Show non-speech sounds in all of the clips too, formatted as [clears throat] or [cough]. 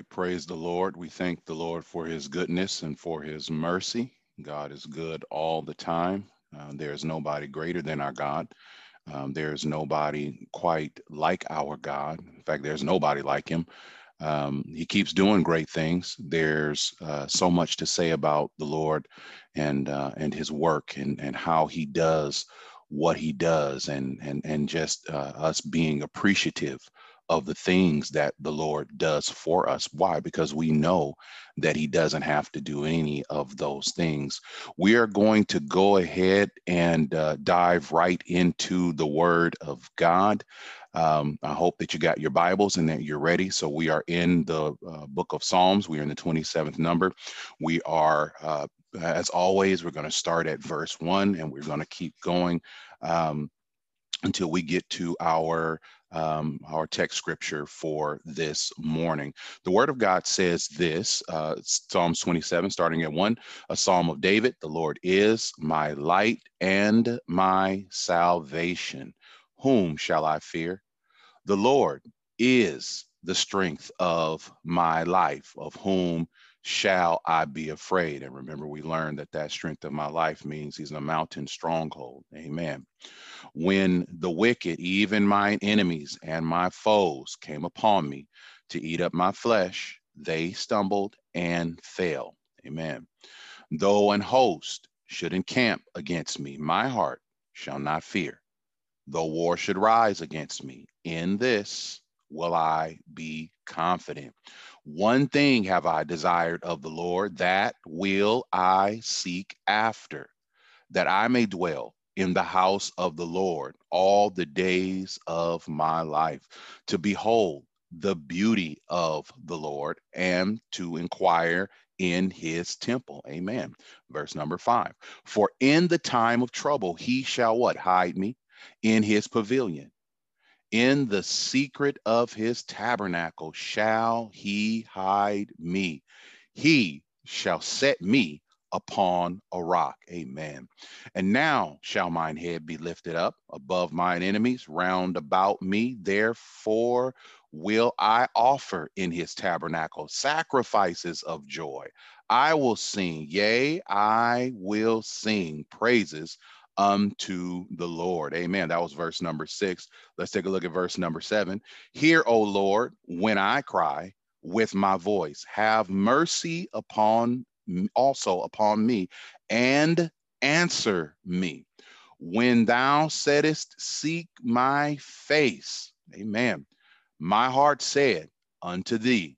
praise the Lord. We thank the Lord for his goodness and for his mercy. God is good all the time. Uh, there is nobody greater than our God. Um, there's nobody quite like our God. In fact, there's nobody like him. Um, he keeps doing great things. There's uh, so much to say about the Lord and uh, and His work and and how He does what He does, and and and just uh, us being appreciative of the things that the Lord does for us. Why? Because we know that He doesn't have to do any of those things. We are going to go ahead and uh, dive right into the Word of God. Um, I hope that you got your Bibles and that you're ready. So we are in the uh, book of Psalms. We are in the 27th number. We are, uh, as always, we're going to start at verse one and we're going to keep going um, until we get to our um, our text scripture for this morning. The Word of God says this uh, Psalms 27, starting at one, a psalm of David The Lord is my light and my salvation. Whom shall I fear? The Lord is the strength of my life. Of whom shall I be afraid? And remember, we learned that that strength of my life means he's a mountain stronghold. Amen. When the wicked, even mine enemies and my foes, came upon me to eat up my flesh, they stumbled and fell. Amen. Though an host should encamp against me, my heart shall not fear. Though war should rise against me, in this will I be confident. One thing have I desired of the Lord, that will I seek after, that I may dwell in the house of the Lord all the days of my life, to behold the beauty of the Lord and to inquire in his temple. Amen. Verse number five. For in the time of trouble, he shall what? Hide me in his pavilion. In the secret of his tabernacle shall he hide me. He shall set me upon a rock. Amen. And now shall mine head be lifted up above mine enemies round about me. Therefore will I offer in his tabernacle sacrifices of joy. I will sing, yea, I will sing praises unto the Lord. Amen. That was verse number six. Let's take a look at verse number seven. Hear, O Lord, when I cry with my voice, have mercy upon also upon me and answer me. When thou saidest, Seek my face. Amen. My heart said unto thee,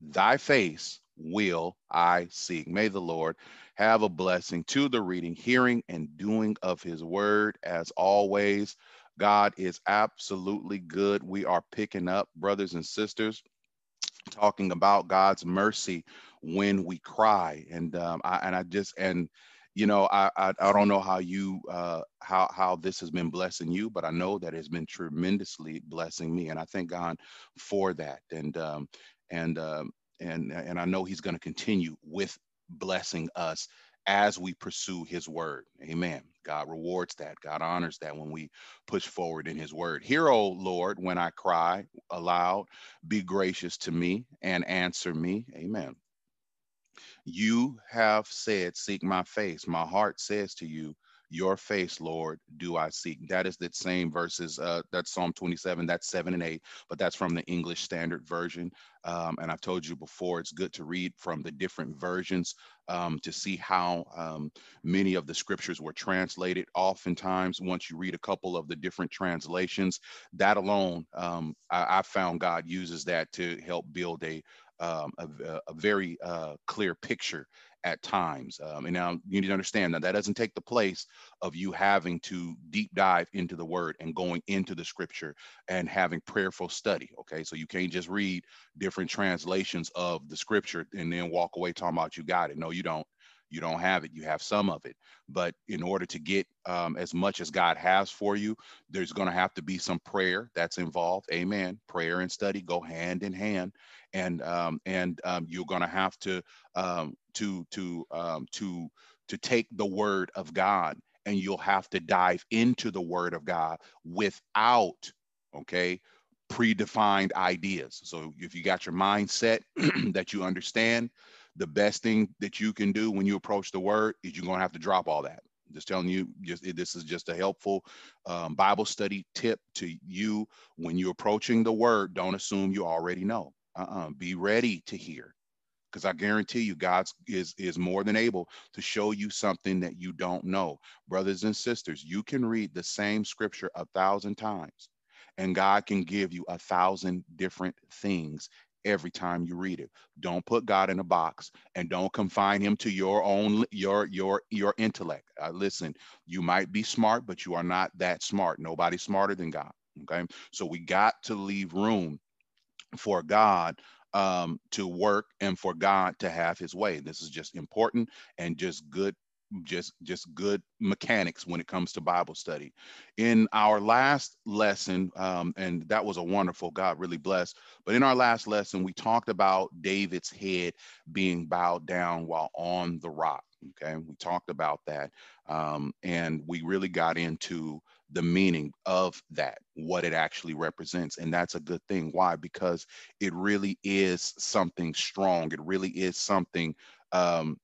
Thy face will I seek. May the Lord have a blessing to the reading, hearing, and doing of his word. As always, God is absolutely good. We are picking up, brothers and sisters, talking about God's mercy when we cry. And um, I and I just and you know I, I, I don't know how you uh, how how this has been blessing you, but I know that it's been tremendously blessing me, and I thank God for that. And um, and um, and and I know He's going to continue with blessing us as we pursue his word. Amen. God rewards that. God honors that when we push forward in his word. Hear, O Lord, when I cry aloud, be gracious to me and answer me. Amen. You have said, Seek my face. My heart says to you, your face, Lord, do I seek. That is the same verses. Uh, that's Psalm 27. That's seven and eight, but that's from the English Standard Version. Um, and I've told you before, it's good to read from the different versions um, to see how um, many of the scriptures were translated. Oftentimes, once you read a couple of the different translations, that alone, um, I, I found God uses that to help build a um, a, a, very uh, clear picture at times. Um, and now you need to understand that that doesn't take the place of you having to deep dive into the word and going into the scripture and having prayerful study. Okay. So you can't just read different translations of the scripture and then walk away talking about you got it. No, you don't. You don't have it. You have some of it. But in order to get um, as much as God has for you, there's going to have to be some prayer that's involved. Amen. Prayer and study go hand in hand and um, and um, you're going to have to um, to to um, to to take the word of God and you'll have to dive into the word of God without okay predefined ideas. So if you got your mindset [clears throat] that you understand, the best thing that you can do when you approach the word is you're going to have to drop all that. Just telling you, just this is just a helpful um, Bible study tip to you when you're approaching the word. Don't assume you already know. Uh-uh. Be ready to hear, because I guarantee you, God is is more than able to show you something that you don't know. Brothers and sisters, you can read the same scripture a thousand times, and God can give you a thousand different things every time you read it. Don't put God in a box and don't confine him to your own your your your intellect. Uh, listen, you might be smart, but you are not that smart. Nobody's smarter than God. Okay, so we got to leave room for God um, to work and for God to have his way. This is just important and just good just just good mechanics when it comes to bible study. In our last lesson um, and that was a wonderful god really blessed but in our last lesson we talked about david's head being bowed down while on the rock okay? We talked about that um, and we really got into the meaning of that what it actually represents and that's a good thing. Why? Because it really is something strong. It really is something um,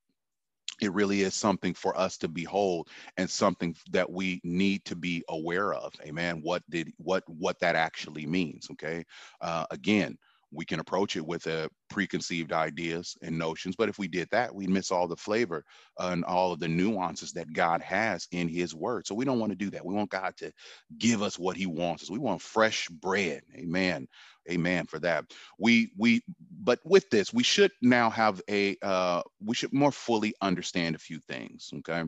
it really is something for us to behold and something that we need to be aware of. Amen. What did what what that actually means okay? Uh, again we can approach it with a preconceived ideas and notions but if we did that we'd miss all the flavor and all of the nuances that god has in his word. So we don't want to do that. We want god to give us what he wants us. We want fresh bread. Amen. Amen for that. We we but with this we should now have a uh, we should more fully understand a few things okay?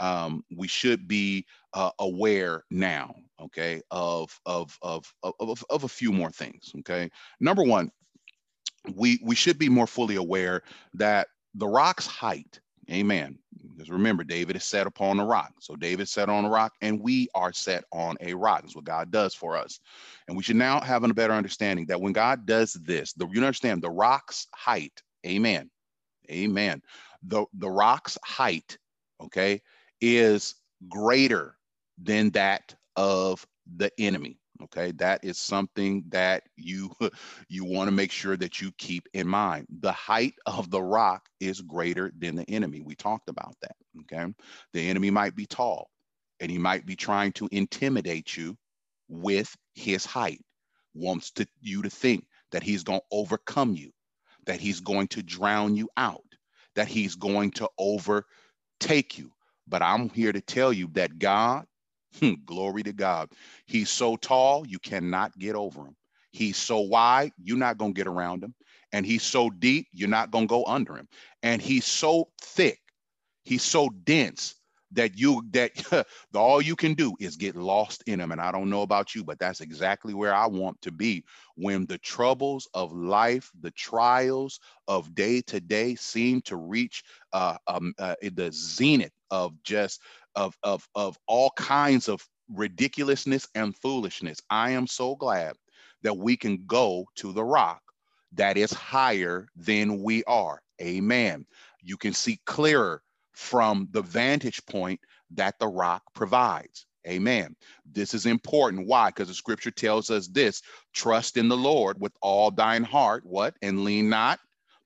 Um, we should be uh, aware now okay of, of of of of a few more things okay number one we we should be more fully aware that the rock's height Amen. Because remember, David is set upon a rock. So David set on a rock, and we are set on a rock. That's what God does for us. And we should now have a better understanding that when God does this, the, you understand the rock's height, amen. Amen. The, the rock's height, okay, is greater than that of the enemy okay? That is something that you [laughs] you want to make sure that you keep in mind. The height of the rock is greater than the enemy. We talked about that okay? The enemy might be tall and he might be trying to intimidate you with his height wants to you to think that he's going to overcome you that he's going to drown you out that he's going to overtake you. But i'm here to tell you that god Hmm, glory to God. He's so tall, you cannot get over him. He's so wide, you're not going to get around him. And he's so deep, you're not going to go under him. And he's so thick, he's so dense that you that [laughs] all you can do is get lost in him and i don't know about you but that's exactly where i want to be when the troubles of life the trials of day to day seem to reach uh, um, uh, the zenith of just of, of, of all kinds of ridiculousness and foolishness. I am so glad that we can go to the rock that is higher than we are. Amen. You can see clearer from the vantage point that the rock provides. Amen. This is important. Why? Because the scripture tells us this trust in the Lord with all thine heart. What? And lean not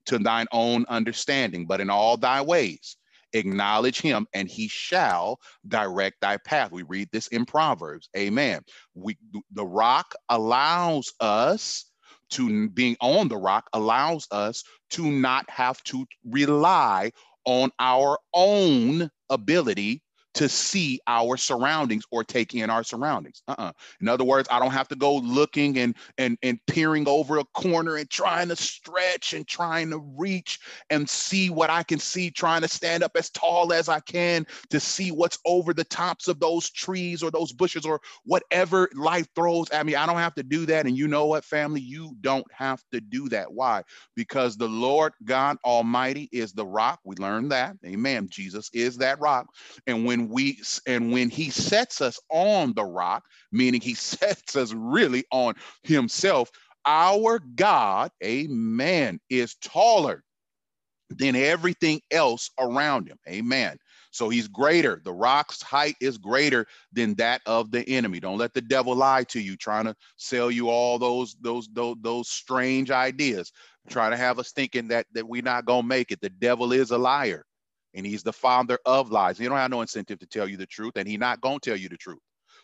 to thine own understanding, but in all thy ways acknowledge him and he shall direct thy path. We read this in proverbs. Amen. We the rock allows us to being on the rock allows us to not have to rely on our own ability to see our surroundings or take in our surroundings. Uh-uh. In other words, I don't have to go looking and and and peering over a corner and trying to stretch and trying to reach and see what I can see, trying to stand up as tall as I can to see what's over the tops of those trees or those bushes or whatever life throws at me. I don't have to do that. And you know what, family? You don't have to do that. Why? Because the Lord God Almighty is the rock. We learned that. Amen. Jesus is that rock. And when we and when he sets us on the rock, meaning he [laughs] sets us really on himself, our God, amen, is taller than everything else around him. Amen. So he's greater. The rock's height is greater than that of the enemy. Don't let the devil lie to you, trying to sell you all those those those, those strange ideas, trying to have us thinking that that we're not gonna make it. The devil is a liar, and he's the father of lies. He don't have no incentive to tell you the truth, and he's not gonna tell you the truth.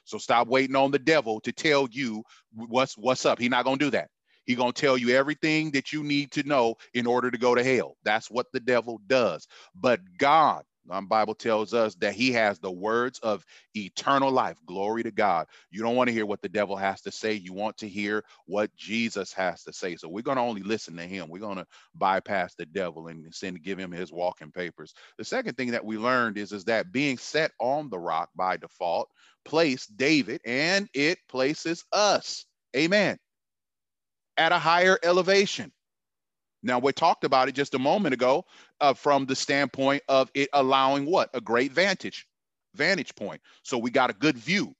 So stop waiting on the devil to tell you what's what's up. He's not gonna do that. He's going to tell you everything that you need to know in order to go to hell. That's what the devil does. But God, the Bible tells us that he has the words of eternal life. Glory to God. You don't want to hear what the devil has to say. You want to hear what Jesus has to say. So we're going to only listen to him. We're going to bypass the devil and send give him his walking papers. The second thing that we learned is, is that being set on the rock by default placed David and it places us. Amen at a higher elevation. Now, we talked about it just a moment ago uh, from the standpoint of it allowing what? A great vantage, vantage point. So we got a good view.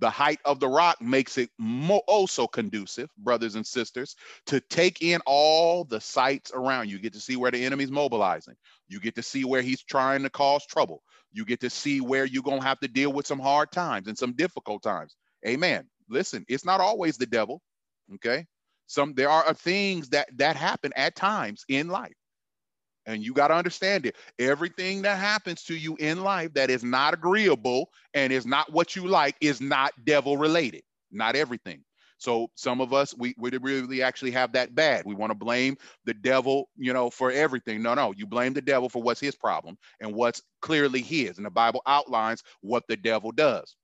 The height of the rock makes it more also conducive, brothers and sisters, to take in all the sights around. You get to see where the enemy's mobilizing. You get to see where he's trying to cause trouble. You get to see where you're going to have to deal with some hard times and some difficult times. Amen. Listen, it's not always the devil. Okay some there are uh, things that that happen at times in life. And you got to understand it. Everything that happens to you in life that is not agreeable and is not what you like is not devil related. Not everything. So some of us we, we really actually have that bad. We want to blame the devil you know for everything. No no. You blame the devil for what's his problem and what's clearly his. And the bible outlines what the devil does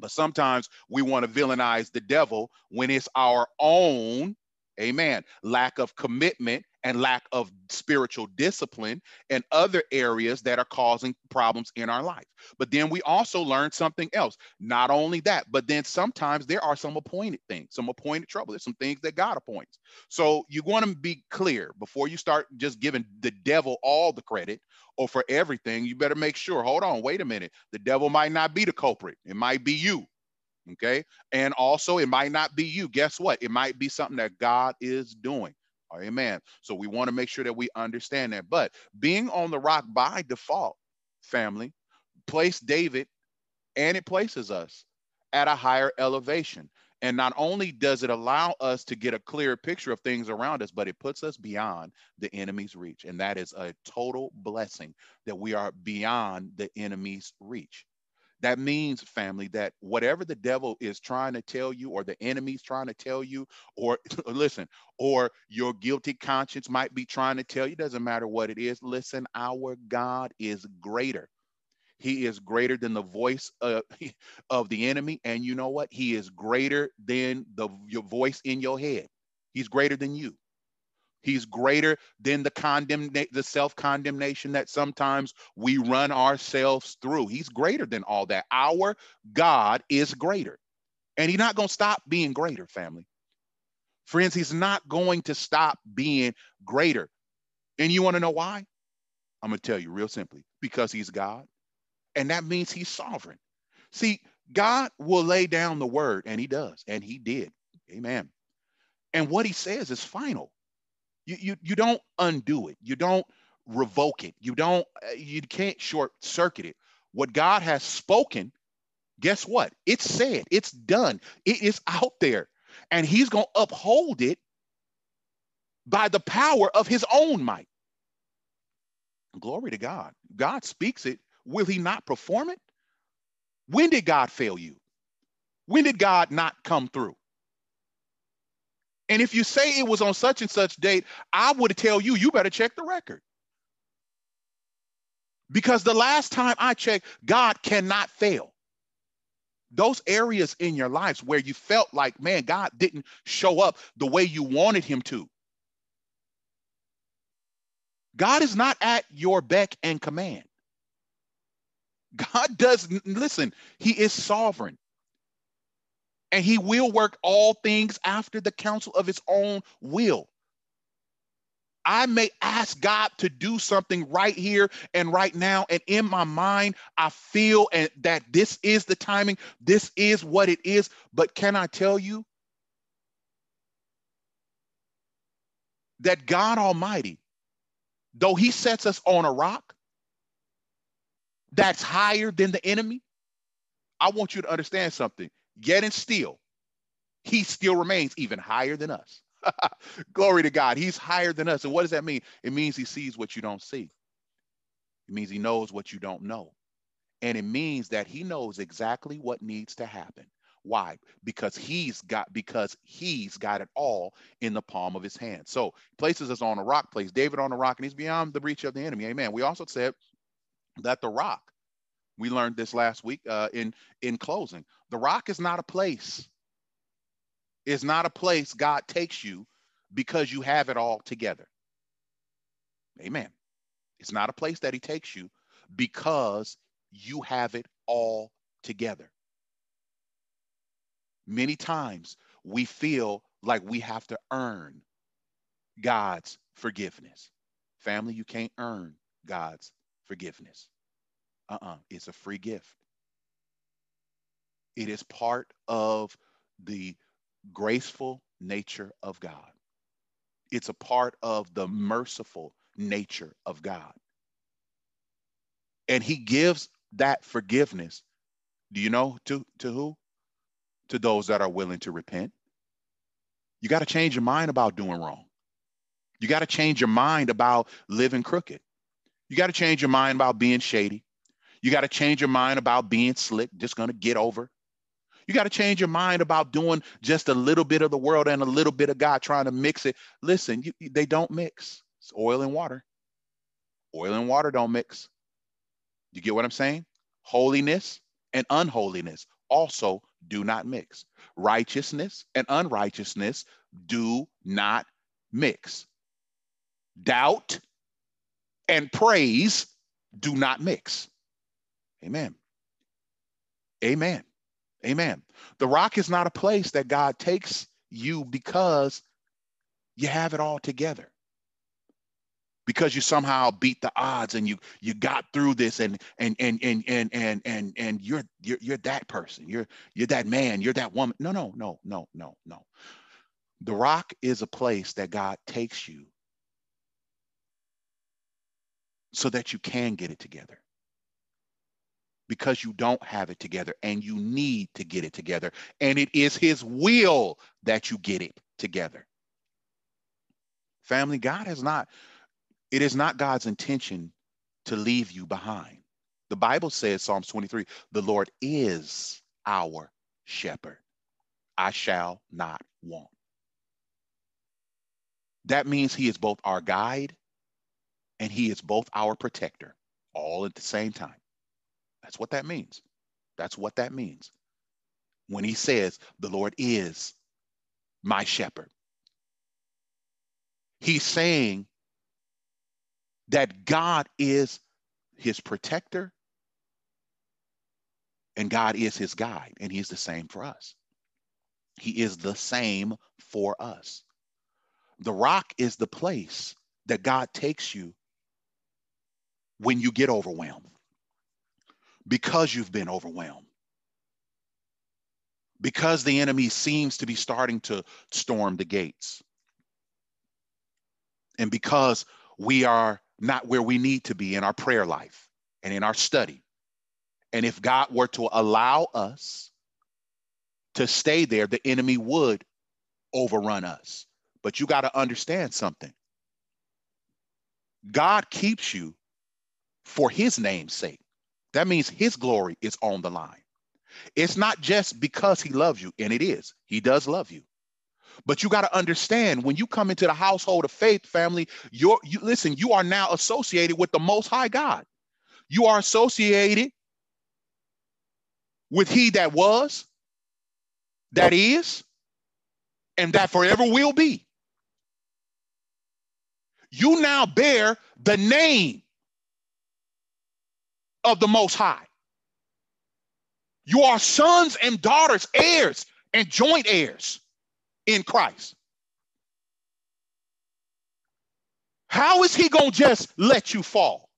but sometimes we want to villainize the devil when it's our own, amen, lack of commitment and lack of spiritual discipline and other areas that are causing problems in our life. But then we also learn something else. Not only that, but then sometimes there are some appointed things, some appointed trouble. There's some things that God appoints. So you want to be clear before you start just giving the devil all the credit or for everything. You better make sure, hold on, wait a minute. The devil might not be the culprit, it might be you. Okay. And also, it might not be you. Guess what? It might be something that God is doing. Amen. So we want to make sure that we understand that. But being on the rock by default, family, place David and it places us at a higher elevation. And not only does it allow us to get a clearer picture of things around us, but it puts us beyond the enemy's reach. And that is a total blessing that we are beyond the enemy's reach. That means, family, that whatever the devil is trying to tell you, or the enemy's trying to tell you, or [laughs] listen, or your guilty conscience might be trying to tell you, doesn't matter what it is. Listen, our God is greater. He is greater than the voice of, [laughs] the enemy. And you know what? He is greater than the your voice in your head. He's greater than you. He's greater than the condemn the self-condemnation that sometimes we run ourselves through. He's greater than all that. Our God is greater. And he's not going to stop being greater, family. Friends, he's not going to stop being greater. And you want to know why? I'm going to tell you real simply because he's God. And that means he's sovereign. See, God will lay down the word, and he does, and he did. Amen. And what he says is final. You, you, you don't undo it. You don't revoke it. You don't, uh, you can't short circuit it. What God has spoken, guess what? It's said, it's done, it is out there. And he's going to uphold it by the power of his own might. Glory to God. God speaks it. Will he not perform it? When did God fail you? When did God not come through? And if you say it was on such and such date, I would tell you, you better check the record. Because the last time I checked, God cannot fail. Those areas in your lives where you felt like, man, God didn't show up the way you wanted him to. God is not at your beck and command. God does, listen, he is sovereign and he will work all things after the counsel of his own will. I may ask God to do something right here and right now. And in my mind, I feel and that this is the timing, this is what it is. But can I tell you that God Almighty, though He sets us on a rock, that's higher than the enemy, I want you to understand something. Yet and still, he still remains even higher than us. [laughs] Glory to God. He's higher than us. And what does that mean? It means he sees what you don't see. It means he knows what you don't know. And it means that he knows exactly what needs to happen. Why? Because he's got because he's got it all in the palm of his hand. So places us on a rock, place David on a rock, and he's beyond the reach of the enemy. Amen. We also said that the rock, we learned this last week uh, in in closing. The rock is not a place. It's not a place God takes you because you have it all together. Amen. It's not a place that he takes you because you have it all together. Many times we feel like we have to earn God's forgiveness. Family, you can't earn God's forgiveness. Uh uh it's a free gift. It is part of the graceful nature of God. It's a part of the merciful nature of God. And he gives that forgiveness. Do you know to, to who? To those that are willing to repent. You got to change your mind about doing wrong. You got to change your mind about living crooked. You got to change your mind about being shady. You got to change your mind about being slick, just going to get over. You got to change your mind about doing just a little bit of the world and a little bit of God trying to mix it. Listen, you, they don't mix. It's oil and water. Oil and water don't mix. You get what I'm saying? Holiness and unholiness also do not mix. Righteousness and unrighteousness do not mix. Doubt and praise do not mix. Amen. Amen. Amen. The rock is not a place that God takes you because you have it all together because you somehow beat the odds and you you got through this and and and and and and and, and you're, you're you're that person you're you're that man you're that woman no no no no no no the rock is a place that god takes you so that you can get it together because you don't have it together and you need to get it together and it is his will that you get it together family god has not it is not God's intention to leave you behind. The Bible says, Psalms 23, the Lord is our shepherd. I shall not want. That means he is both our guide and he is both our protector, all at the same time. That's what that means. That's what that means. When he says, the Lord is my shepherd, he's saying that God is his protector and God is his guide, and he's the same for us. He is the same for us. The rock is the place that God takes you when you get overwhelmed because you've been overwhelmed. Because the enemy seems to be starting to storm the gates. And because we are not where we need to be in our prayer life and in our study. And if God were to allow us to stay there, the enemy would overrun us. But you got to understand something God keeps you for his name's sake. That means his glory is on the line. It's not just because he loves you, and it is, he does love you. But you got to understand when you come into the household of faith family, you're you listen, you are now associated with the most high God. You are associated with he that was, that is, and that forever will be. You now bear the name of the most high. You are sons and daughters, heirs and joint heirs in Christ. How is he going to just let you fall?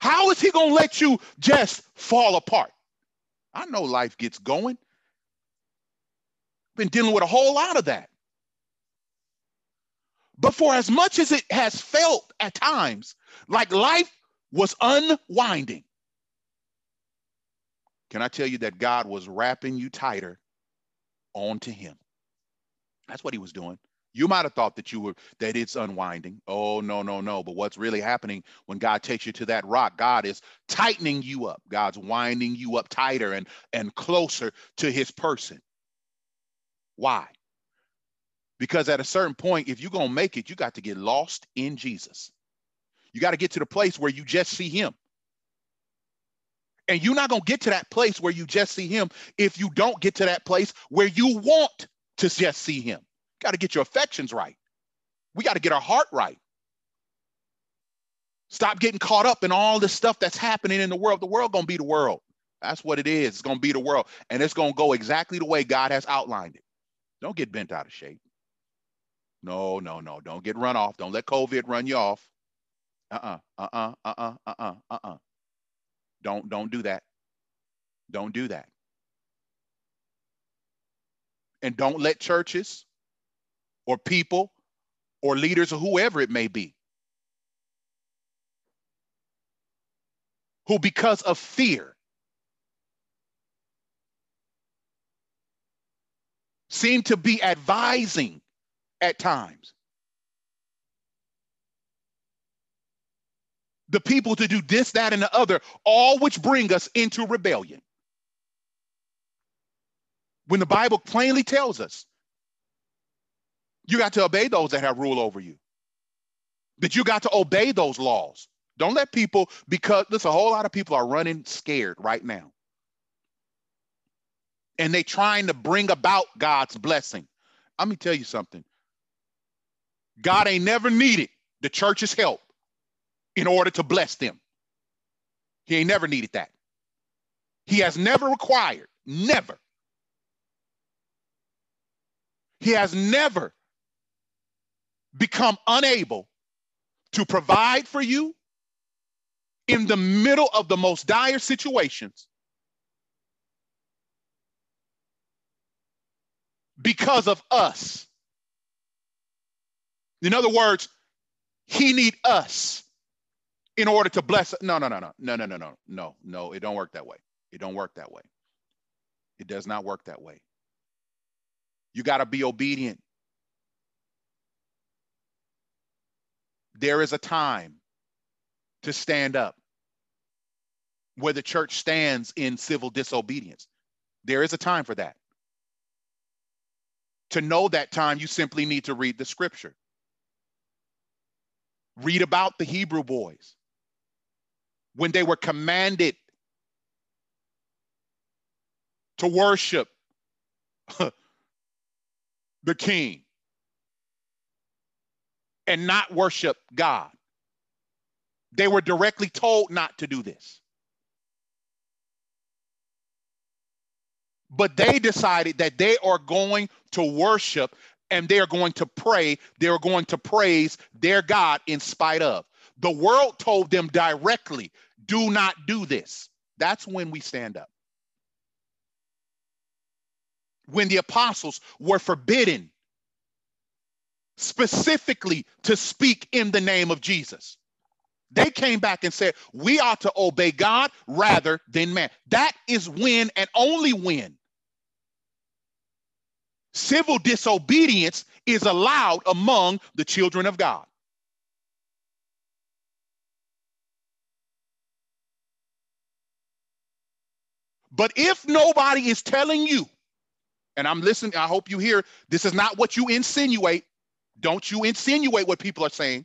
How is he going to let you just fall apart? I know life gets going. Been dealing with a whole lot of that. But for as much as it has felt at times like life was unwinding, can I tell you that God was wrapping you tighter onto him? That's what he was doing. You might have thought that you were that it's unwinding. Oh no, no, no. But what's really happening when God takes you to that rock, God is tightening you up. God's winding you up tighter and and closer to his person. Why? Because at a certain point, if you're gonna make it, you got to get lost in Jesus. You got to get to the place where you just see him. And you're not going to get to that place where you just see him if you don't get to that place where you want to just see him. Got to get your affections right. We got to get our heart right. Stop getting caught up in all this stuff that's happening in the world. The world going to be the world. That's what it is. It's going to be the world. And it's going to go exactly the way God has outlined it. Don't get bent out of shape. No, no, no. Don't get run off. Don't let COVID run you off. Uh-uh, uh-uh, uh-uh, uh-uh, uh-uh. Don't don't do that. Don't do that. And don't let churches or people or leaders or whoever it may be who because of fear seem to be advising at times the people to do this, that, and the other, all which bring us into rebellion. When the Bible plainly tells us you got to obey those that have rule over you, that you got to obey those laws. Don't let people, because there's a whole lot of people are running scared right now. And they trying to bring about God's blessing. Let me tell you something. God ain't never needed the church's help in order to bless them. He ain't never needed that. He has never required, never. He has never become unable to provide for you in the middle of the most dire situations because of us. In other words, he need us in order to bless no no no no no no no no no no it don't work that way it don't work that way it does not work that way you got to be obedient there is a time to stand up where the church stands in civil disobedience there is a time for that to know that time you simply need to read the scripture read about the hebrew boys when they were commanded to worship [laughs] the king and not worship God. They were directly told not to do this. But they decided that they are going to worship and they are going to pray. They're going to praise their God in spite of. The world told them directly do not do this. That's when we stand up. When the apostles were forbidden specifically to speak in the name of Jesus, they came back and said, We ought to obey God rather than man. That is when and only when civil disobedience is allowed among the children of God. But if nobody is telling you, and I'm listening, I hope you hear this is not what you insinuate. Don't you insinuate what people are saying.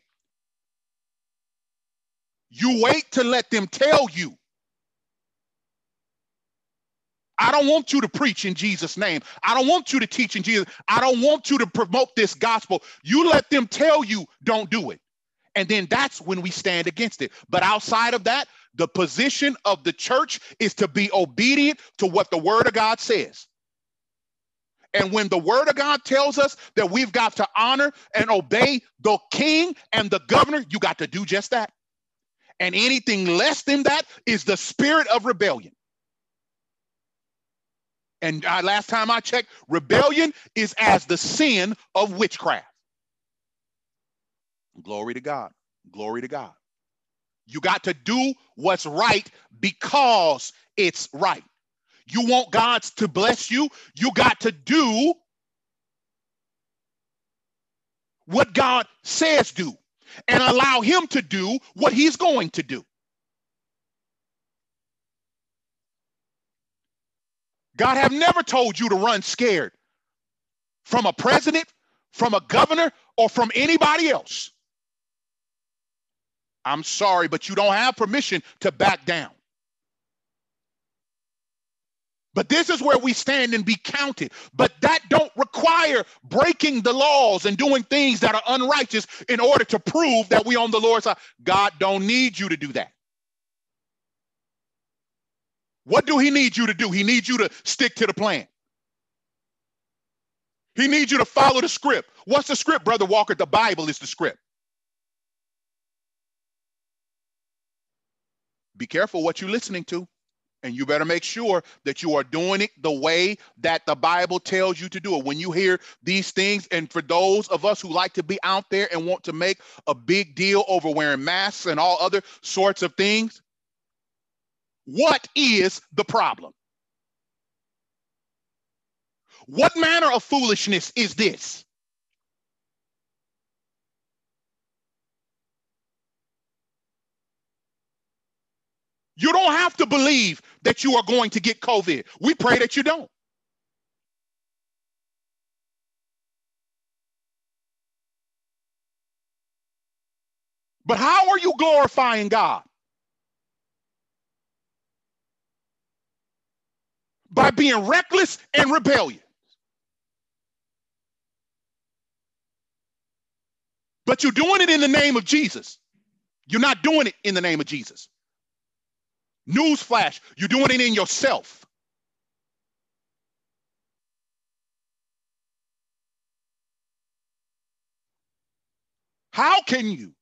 You wait to let them tell you. I don't want you to preach in Jesus' name. I don't want you to teach in Jesus. I don't want you to promote this gospel. You let them tell you, don't do it. And then that's when we stand against it. But outside of that, the position of the church is to be obedient to what the word of God says. And when the word of God tells us that we've got to honor and obey the king and the governor, you got to do just that. And anything less than that is the spirit of rebellion. And uh, last time I checked, rebellion is as the sin of witchcraft. Glory to God. Glory to God. You got to do what's right because it's right. You want God to bless you, you got to do what God says do and allow him to do what he's going to do. God have never told you to run scared from a president, from a governor, or from anybody else. I'm sorry, but you don't have permission to back down. But this is where we stand and be counted. But that don't require breaking the laws and doing things that are unrighteous in order to prove that we on the Lord's side. God don't need you to do that. What do he need you to do? He needs you to stick to the plan. He needs you to follow the script. What's the script, Brother Walker? The Bible is the script. Be careful what you're listening to. And you better make sure that you are doing it the way that the Bible tells you to do it. When you hear these things, and for those of us who like to be out there and want to make a big deal over wearing masks and all other sorts of things, what is the problem? What manner of foolishness is this? You don't have to believe that you are going to get COVID. We pray that you don't. But how are you glorifying God? By being reckless and rebellious. But you're doing it in the name of Jesus. You're not doing it in the name of Jesus. Newsflash, you're doing it in yourself. How can you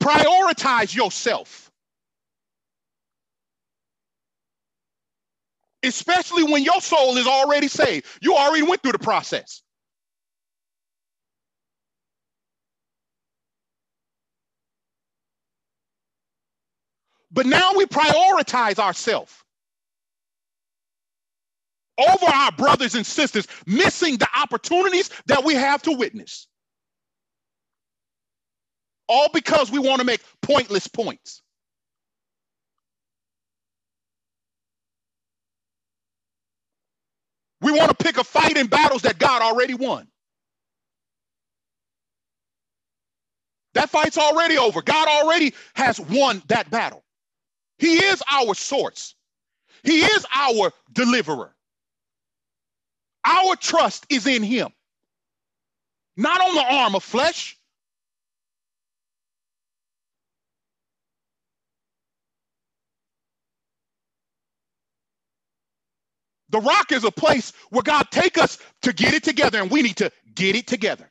prioritize yourself? Especially when your soul is already saved. You already went through the process. But now we prioritize ourselves over our brothers and sisters, missing the opportunities that we have to witness. All because we want to make pointless points. We want to pick a fight in battles that God already won. That fight's already over. God already has won that battle. He is our source. He is our deliverer. Our trust is in him, not on the arm of flesh. The rock is a place where God take us to get it together, and we need to get it together.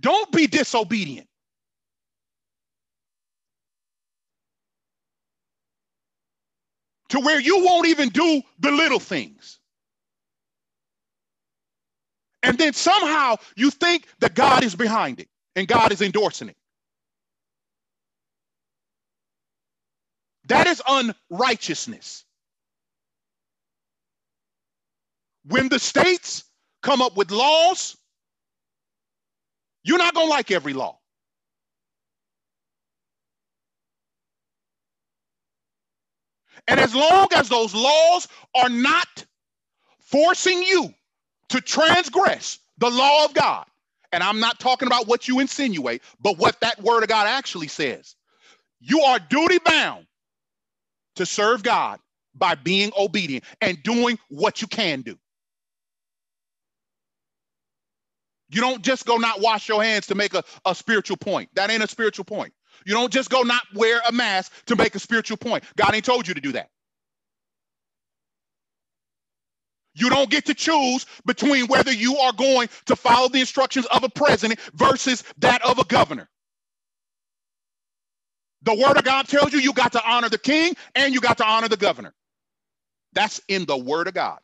Don't be disobedient. To where you won't even do the little things. And then somehow you think that God is behind it and God is endorsing it. That is unrighteousness. When the states come up with laws you're not going to like every law. And as long as those laws are not forcing you to transgress the law of God, and I'm not talking about what you insinuate, but what that word of God actually says, you are duty bound to serve God by being obedient and doing what you can do. You don't just go not wash your hands to make a, a spiritual point. That ain't a spiritual point. You don't just go not wear a mask to make a spiritual point. God ain't told you to do that. You don't get to choose between whether you are going to follow the instructions of a president versus that of a governor. The word of God tells you you got to honor the king and you got to honor the governor. That's in the word of God.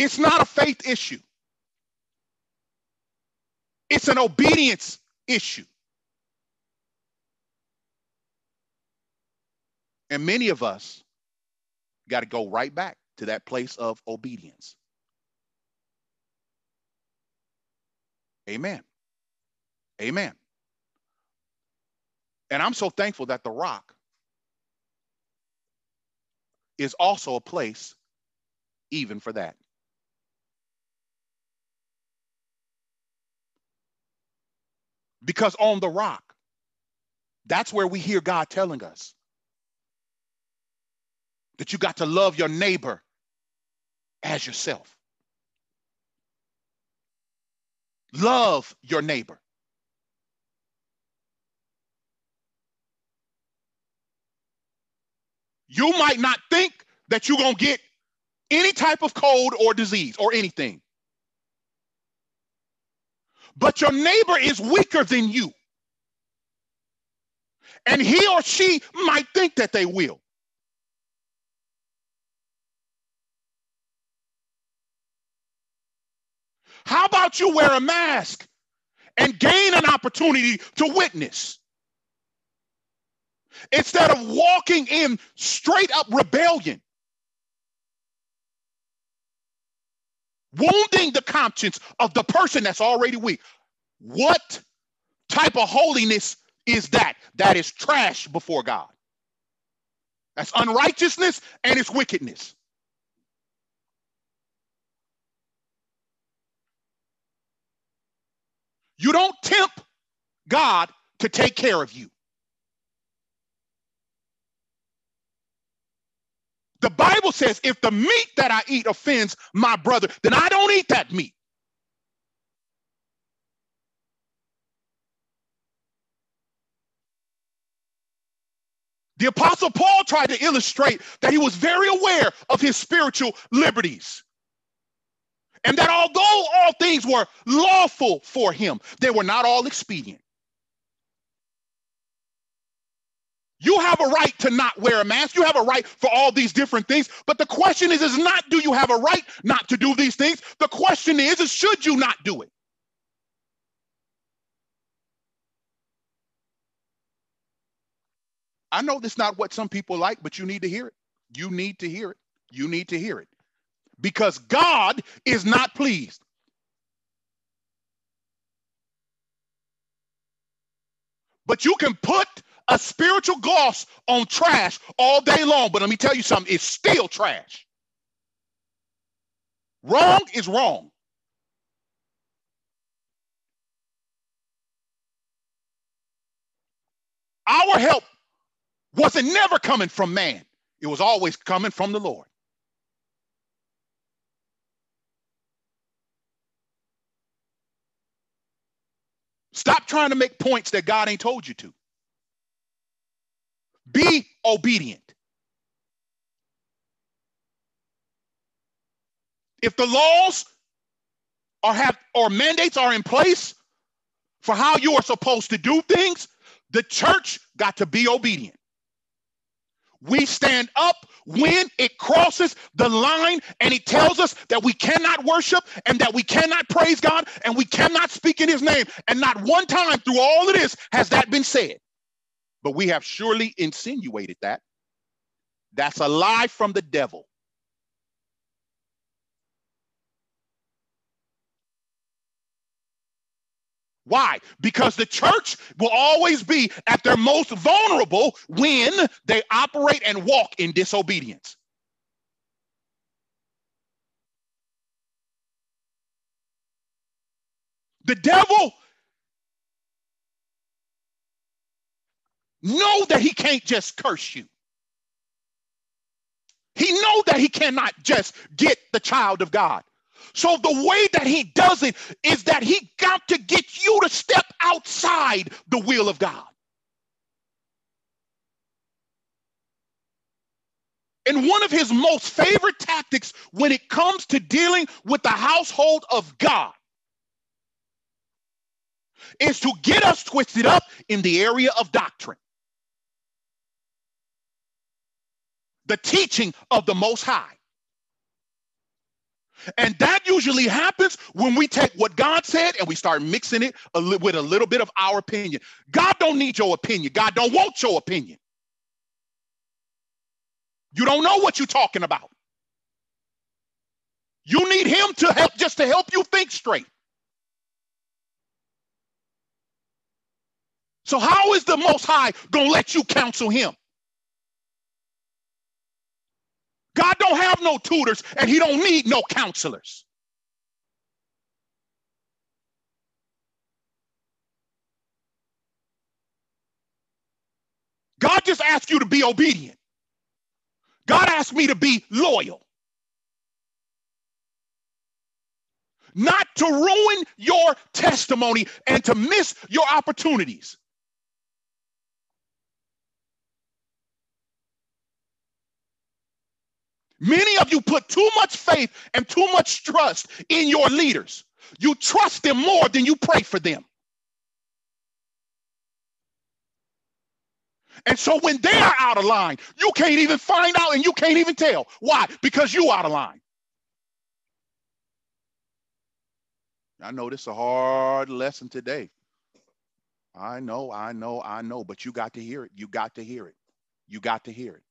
It's not a faith issue. It's an obedience issue. And many of us got to go right back to that place of obedience. Amen. Amen. And I'm so thankful that the rock is also a place even for that. Because on the rock, that's where we hear God telling us that you got to love your neighbor as yourself. Love your neighbor. You might not think that you're going to get any type of cold or disease or anything. But your neighbor is weaker than you. And he or she might think that they will. How about you wear a mask and gain an opportunity to witness? Instead of walking in straight up rebellion, wounding the conscience of the person that's already weak. What type of holiness is that? That is trash before God. That's unrighteousness and it's wickedness. You don't tempt God to take care of you. The Bible says, if the meat that I eat offends my brother, then I don't eat that meat. The Apostle Paul tried to illustrate that he was very aware of his spiritual liberties. And that although all things were lawful for him, they were not all expedient. You have a right to not wear a mask. You have a right for all these different things. But the question is, is not do you have a right not to do these things? The question is, is should you not do it? I know this is not what some people like, but you need to hear it. You need to hear it. You need to hear it. Because God is not pleased. But you can put a spiritual gloss on trash all day long, but let me tell you something, it's still trash. Wrong is wrong. Our help wasn't never coming from man, it was always coming from the Lord. Stop trying to make points that God ain't told you to. Be obedient. If the laws or have or mandates are in place for how you are supposed to do things, the church got to be obedient. We stand up when it crosses the line and it tells us that we cannot worship and that we cannot praise God and we cannot speak in his name. And not one time through all of this has that been said. But we have surely insinuated that. That's a lie from the devil. Why? Because the church will always be at their most vulnerable when they operate and walk in disobedience. The devil know that he can't just curse you. He know that he cannot just get the child of God. So the way that he does it is that he got to get you to step outside the will of God. And one of his most favorite tactics when it comes to dealing with the household of God is to get us twisted up in the area of doctrine. The teaching of the Most High. And that usually happens when we take what God said and we start mixing it a li- with a little bit of our opinion. God don't need your opinion. God don't want your opinion. You don't know what you're talking about. You need him to help just to help you think straight. So how is the most high going to let you counsel him? God don't have no tutors and he don't need no counselors. God just asks you to be obedient. God asked me to be loyal. Not to ruin your testimony and to miss your opportunities. Many of you put too much faith and too much trust in your leaders. You trust them more than you pray for them. And so when they're out of line, you can't even find out and you can't even tell. Why? Because you are out of line. I know this is a hard lesson today. I know, I know, I know, but you got to hear it. You got to hear it. You got to hear it.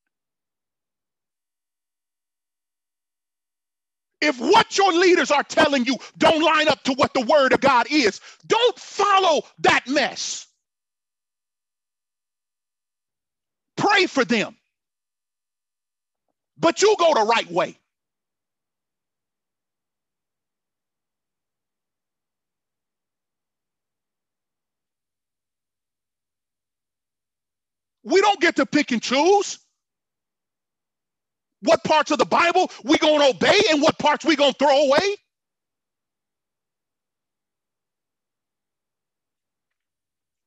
If what your leaders are telling you don't line up to what the word of God is, don't follow that mess. Pray for them. But you go the right way. We don't get to pick and choose what parts of the Bible we going to obey and what parts we going to throw away.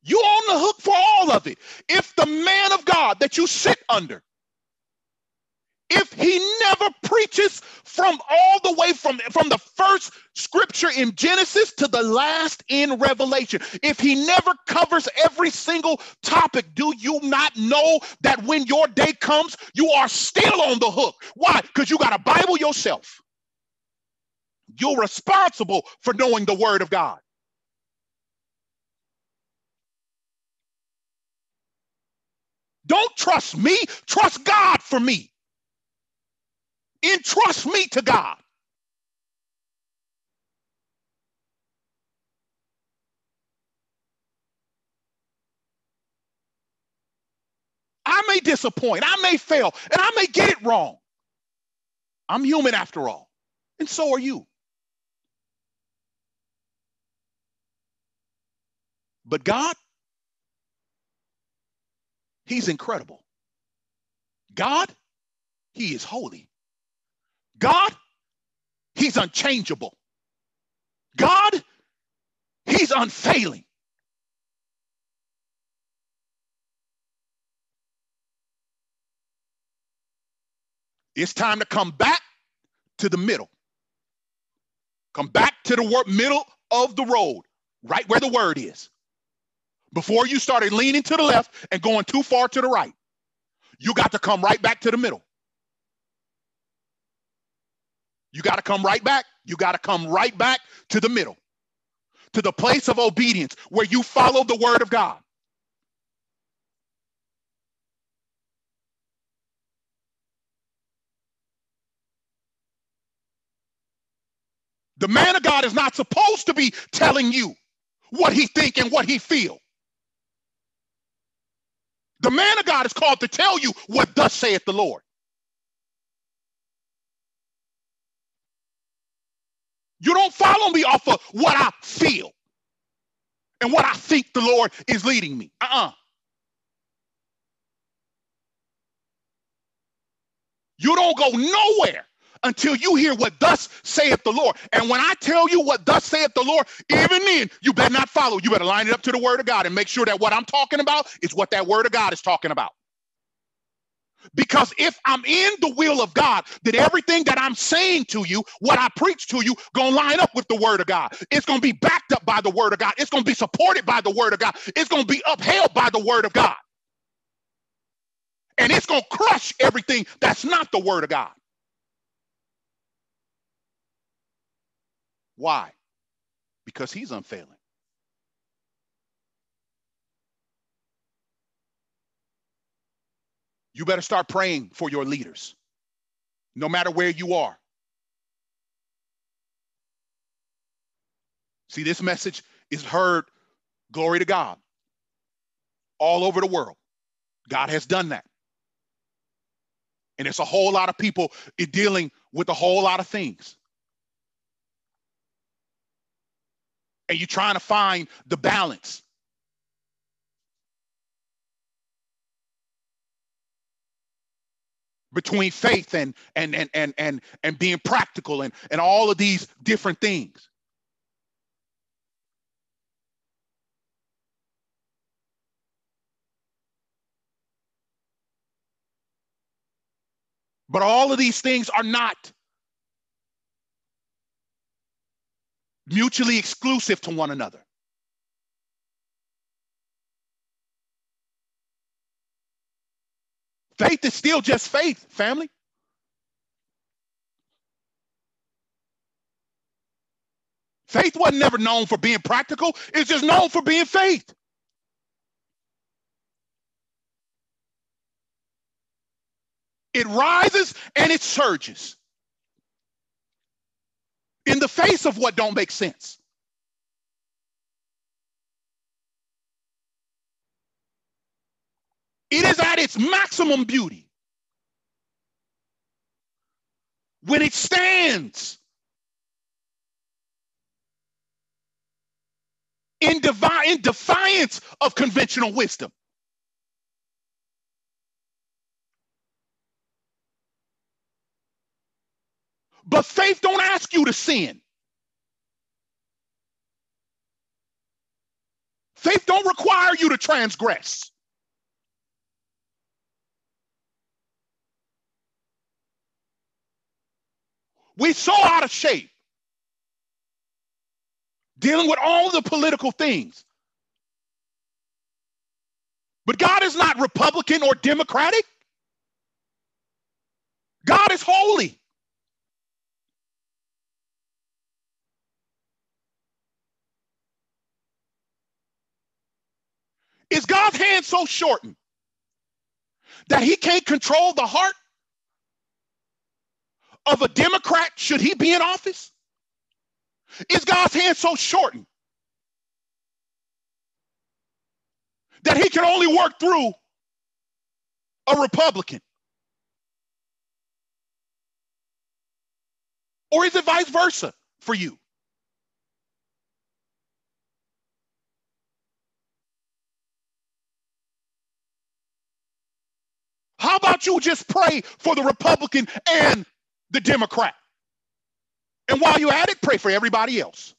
You on the hook for all of it. If the man of God that you sit under if he never preaches from all the way from, from the first scripture in Genesis to the last in Revelation, if he never covers every single topic, do you not know that when your day comes, you are still on the hook? Why? Because you got a Bible yourself. You're responsible for knowing the word of God. Don't trust me, trust God for me. Entrust me to God. I may disappoint, I may fail, and I may get it wrong. I'm human after all, and so are you. But God, He's incredible. God, He is holy. God, He's unchangeable. God, He's unfailing. It's time to come back to the middle. Come back to the middle of the road, right where the word is. Before you started leaning to the left and going too far to the right, you got to come right back to the middle. You got to come right back. You got to come right back to the middle, to the place of obedience where you follow the word of God. The man of God is not supposed to be telling you what he think and what he feel. The man of God is called to tell you what thus saith the Lord. You don't follow me off of what I feel and what I think the Lord is leading me. Uh uh You don't go nowhere until you hear what thus saith the Lord. And when I tell you what thus saith the Lord, even then, you better not follow. You better line it up to the word of God and make sure that what I'm talking about is what that word of God is talking about. Because if I'm in the will of God, then everything that I'm saying to you, what I preach to you, gonna line up with the word of God. It's gonna be backed up by the word of God. It's gonna be supported by the word of God. It's gonna be upheld by the word of God. And it's gonna crush everything that's not the word of God. Why? Because he's unfailing. You better start praying for your leaders, no matter where you are. See, this message is heard, glory to God, all over the world. God has done that. And it's a whole lot of people dealing with a whole lot of things. And you're trying to find the balance. Between faith and and and and and, and being practical and and all of these different things. But all of these things are not mutually exclusive to one another Faith is still just faith, family. Faith wasn't never known for being practical, it's just known for being faith. It rises and it surges in the face of what don't make sense. It is at its maximum beauty when it stands in, devi- in defiance of conventional wisdom. But faith don't ask you to sin. Faith don't require you to transgress. We so out of shape dealing with all the political things. But God is not Republican or Democratic. God is holy. Is God's hand so shortened that he can't control the heart of a Democrat should he be in office? Is God's hand so shortened that he can only work through a Republican? Or is it vice versa for you? How about you just pray for the Republican and the Democrat. And while you're at it, pray for everybody else.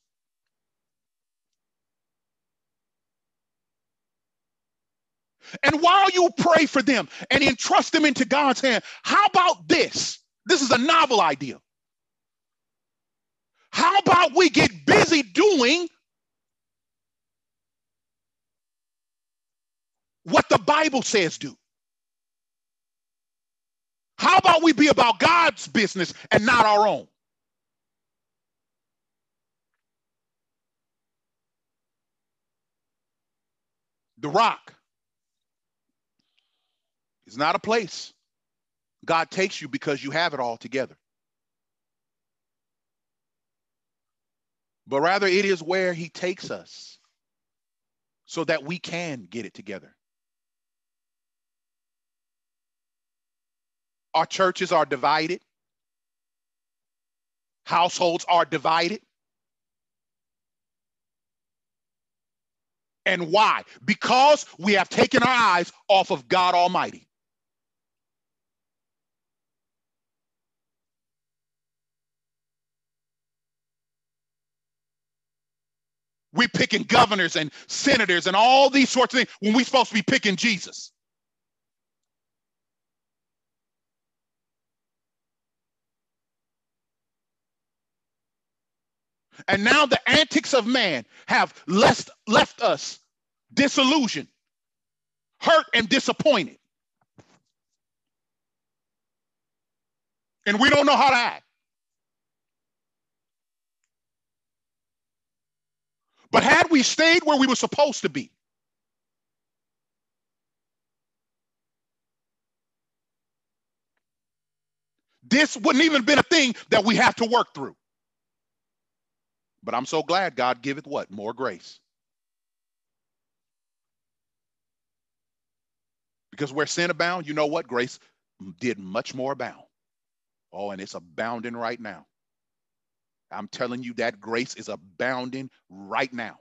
And while you pray for them and entrust them into God's hand, how about this? This is a novel idea. How about we get busy doing what the Bible says do? How about we be about God's business and not our own? The rock is not a place God takes you because you have it all together. But rather, it is where He takes us so that we can get it together. Our churches are divided. Households are divided. And why? Because we have taken our eyes off of God Almighty. We're picking governors and senators and all these sorts of things when we're supposed to be picking Jesus. And now the antics of man have left, left us disillusioned, hurt, and disappointed. And we don't know how to act. But had we stayed where we were supposed to be, this wouldn't even been a thing that we have to work through. But I'm so glad God giveth what? More grace. Because where sin abound, you know what? Grace did much more abound. Oh, and it's abounding right now. I'm telling you that grace is abounding right now.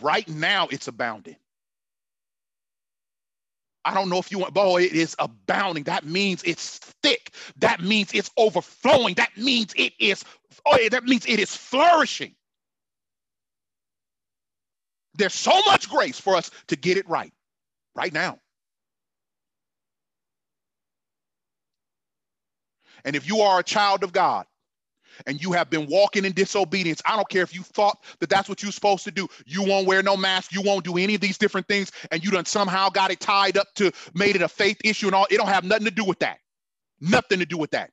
Right now, it's abounding. I don't know if you want, boy, it is abounding. That means it's thick. That means it's overflowing. That means it is, oh, that means it is flourishing. There's so much grace for us to get it right, right now. And if you are a child of God, and you have been walking in disobedience, I don't care if you thought that that's what you're supposed to do. You won't wear no mask. You won't do any of these different things. And you done somehow got it tied up to made it a faith issue and all. It don't have nothing to do with that. Nothing to do with that.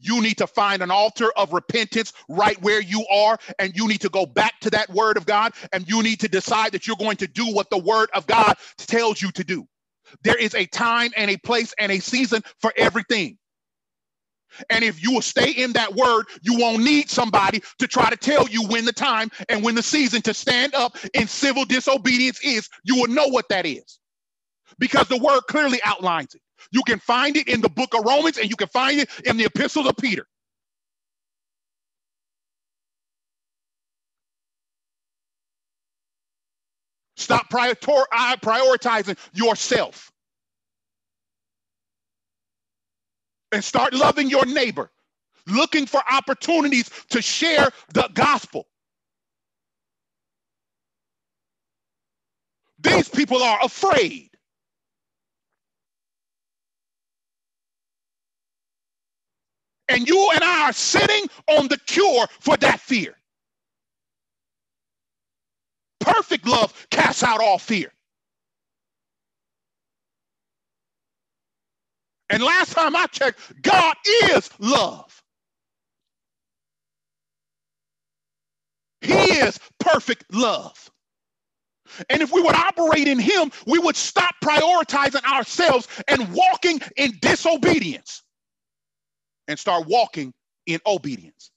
You need to find an altar of repentance right where you are, and you need to go back to that word of God, and you need to decide that you're going to do what the word of God tells you to do. There is a time and a place and a season for everything. And if you will stay in that word, you won't need somebody to try to tell you when the time and when the season to stand up in civil disobedience is. You will know what that is because the word clearly outlines it. You can find it in the book of Romans and you can find it in the epistles of Peter. Stop prioritizing yourself. And start loving your neighbor, looking for opportunities to share the gospel. These people are afraid. And you and I are sitting on the cure for that fear. Perfect love casts out all fear. And last time I checked, God is love. He is perfect love. And if we would operate in Him, we would stop prioritizing ourselves and walking in disobedience and start walking in obedience.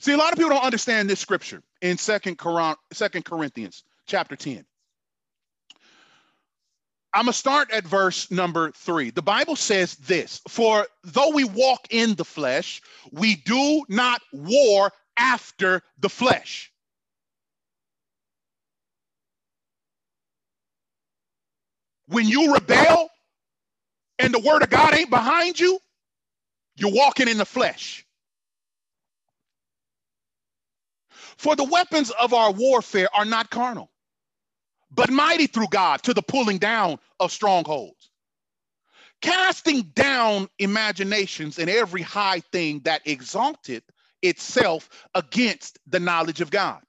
See, a lot of people don't understand this scripture in Second Corinthians chapter 10. I'm going to start at verse number three. The Bible says this For though we walk in the flesh, we do not war after the flesh. When you rebel and the word of God ain't behind you, you're walking in the flesh. For the weapons of our warfare are not carnal, but mighty through God to the pulling down of strongholds, casting down imaginations and every high thing that exalted itself against the knowledge of God,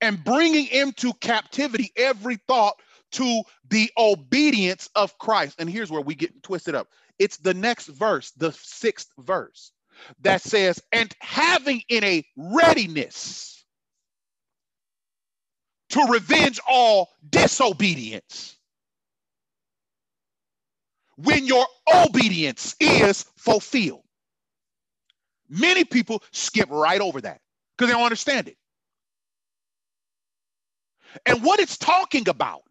and bringing into captivity every thought to the obedience of Christ. And here's where we get twisted up. It's the next verse, the sixth verse, that says, and having in a readiness to revenge all disobedience when your obedience is fulfilled. Many people skip right over that because they don't understand it. And what it's talking about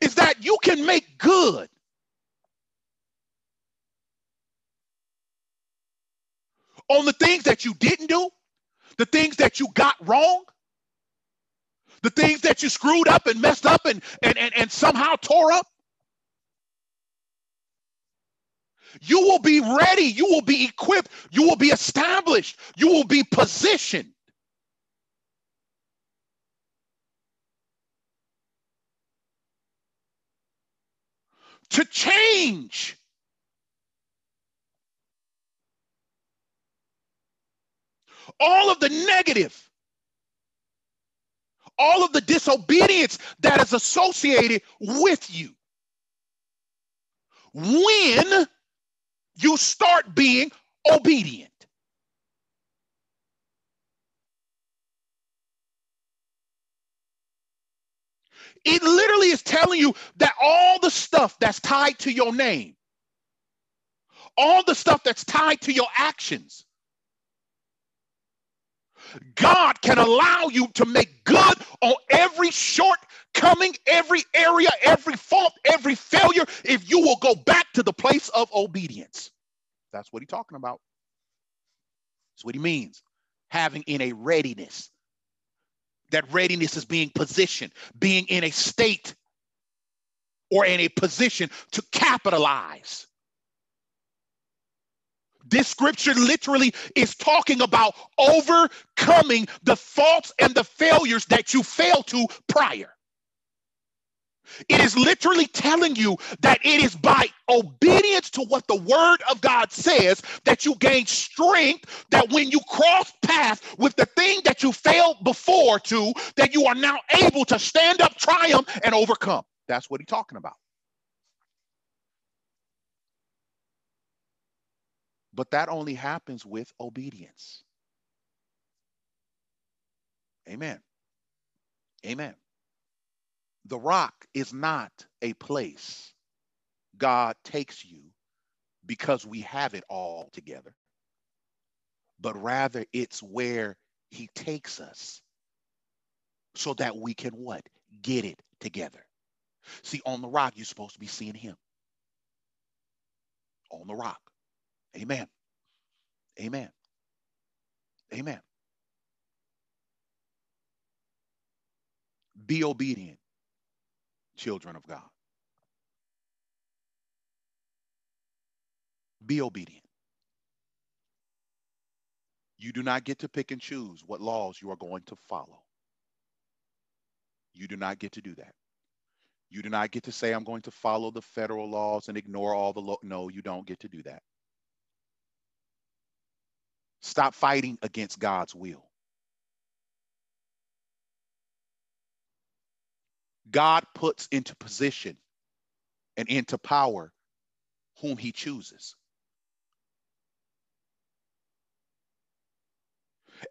is that you can make good on the things that you didn't do, the things that you got wrong, the things that you screwed up and messed up and, and, and, and somehow tore up. You will be ready. You will be equipped. You will be established. You will be positioned. To change All of the negative, all of the disobedience that is associated with you. When you start being obedient. It literally is telling you that all the stuff that's tied to your name, all the stuff that's tied to your actions, God can allow you to make good on every shortcoming, every area, every fault, every failure, if you will go back to the place of obedience. That's what he's talking about. That's what he means. Having in a readiness. That readiness is being positioned, being in a state or in a position to capitalize. This scripture literally is talking about overcoming the faults and the failures that you failed to prior. It is literally telling you that it is by obedience to what the word of God says that you gain strength that when you cross paths with the thing that you failed before to, that you are now able to stand up, triumph, and overcome. That's what he's talking about. But that only happens with obedience. Amen. Amen. The rock is not a place God takes you because we have it all together, but rather it's where he takes us so that we can what? Get it together. See, on the rock, you're supposed to be seeing him. On the rock. Amen. Amen. Amen. Be obedient, children of God. Be obedient. You do not get to pick and choose what laws you are going to follow. You do not get to do that. You do not get to say, I'm going to follow the federal laws and ignore all the law. No, you don't get to do that. Stop fighting against God's will. God puts into position and into power whom he chooses.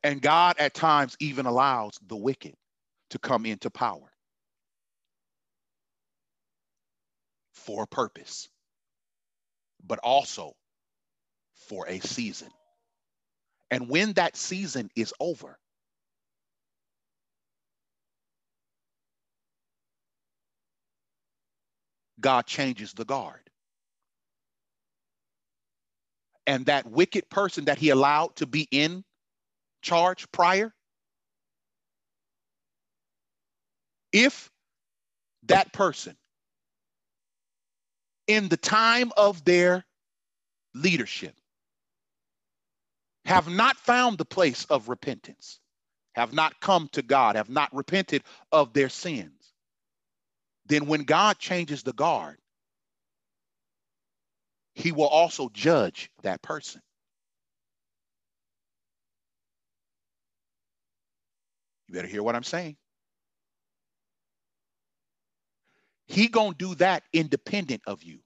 And God at times even allows the wicked to come into power for a purpose, but also for a season. And when that season is over, God changes the guard. And that wicked person that he allowed to be in charge prior, if that person in the time of their leadership have not found the place of repentance, have not come to God, have not repented of their sins, then when God changes the guard, he will also judge that person. You better hear what I'm saying. He going to do that independent of you.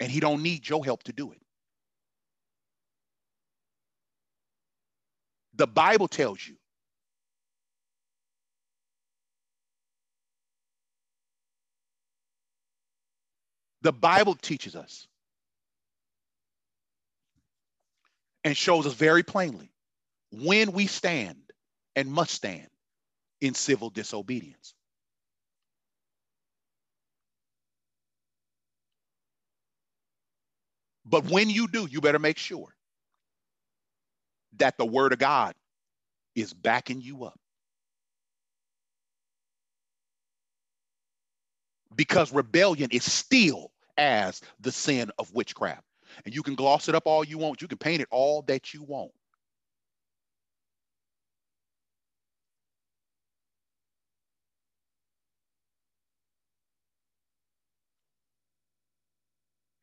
And he don't need your help to do it. The Bible tells you The Bible teaches us and shows us very plainly when we stand and must stand in civil disobedience. But when you do, you better make sure that the word of God is backing you up. Because rebellion is still as the sin of witchcraft. And you can gloss it up all you want, you can paint it all that you want.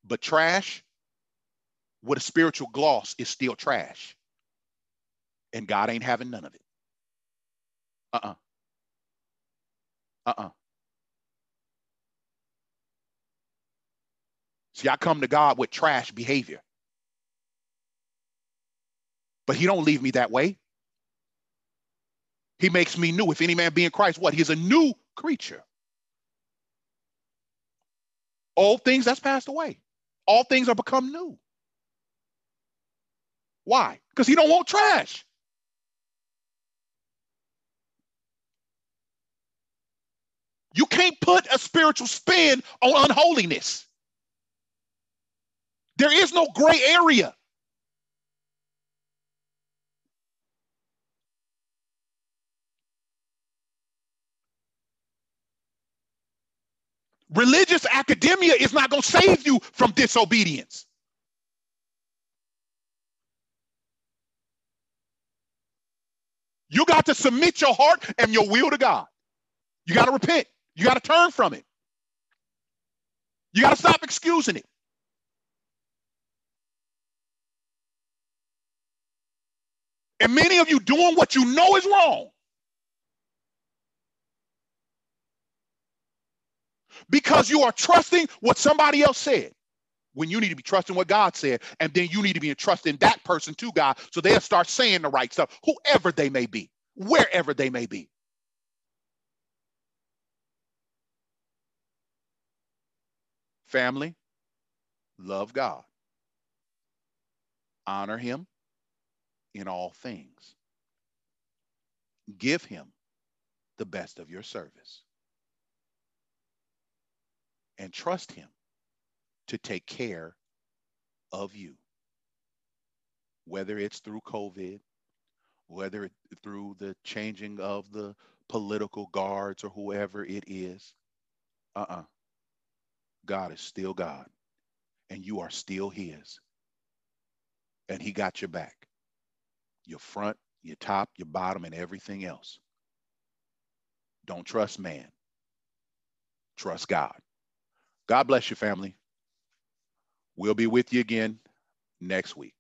But trash with a spiritual gloss is still trash. And God ain't having none of it. Uh uh-uh. uh. Uh uh. See, I come to God with trash behavior. But He don't leave me that way. He makes me new. If any man be in Christ, what? He's a new creature. Old things that's passed away. All things are become new. Why? Because he don't want trash. You can't put a spiritual spin on unholiness. There is no gray area. Religious academia is not going to save you from disobedience. You got to submit your heart and your will to God. You got to repent. You got to turn from it. You got to stop excusing it. And many of you doing what you know is wrong. Because you are trusting what somebody else said when you need to be trusting what God said. And then you need to be trusting that person to God so they'll start saying the right stuff, whoever they may be, wherever they may be. Family, love God, honor Him in all things, give Him the best of your service, and trust Him to take care of you, whether it's through COVID, whether it's through the changing of the political guards or whoever it is. Uh uh God is still God, and you are still His. And He got your back, your front, your top, your bottom, and everything else. Don't trust man, trust God. God bless your family. We'll be with you again next week.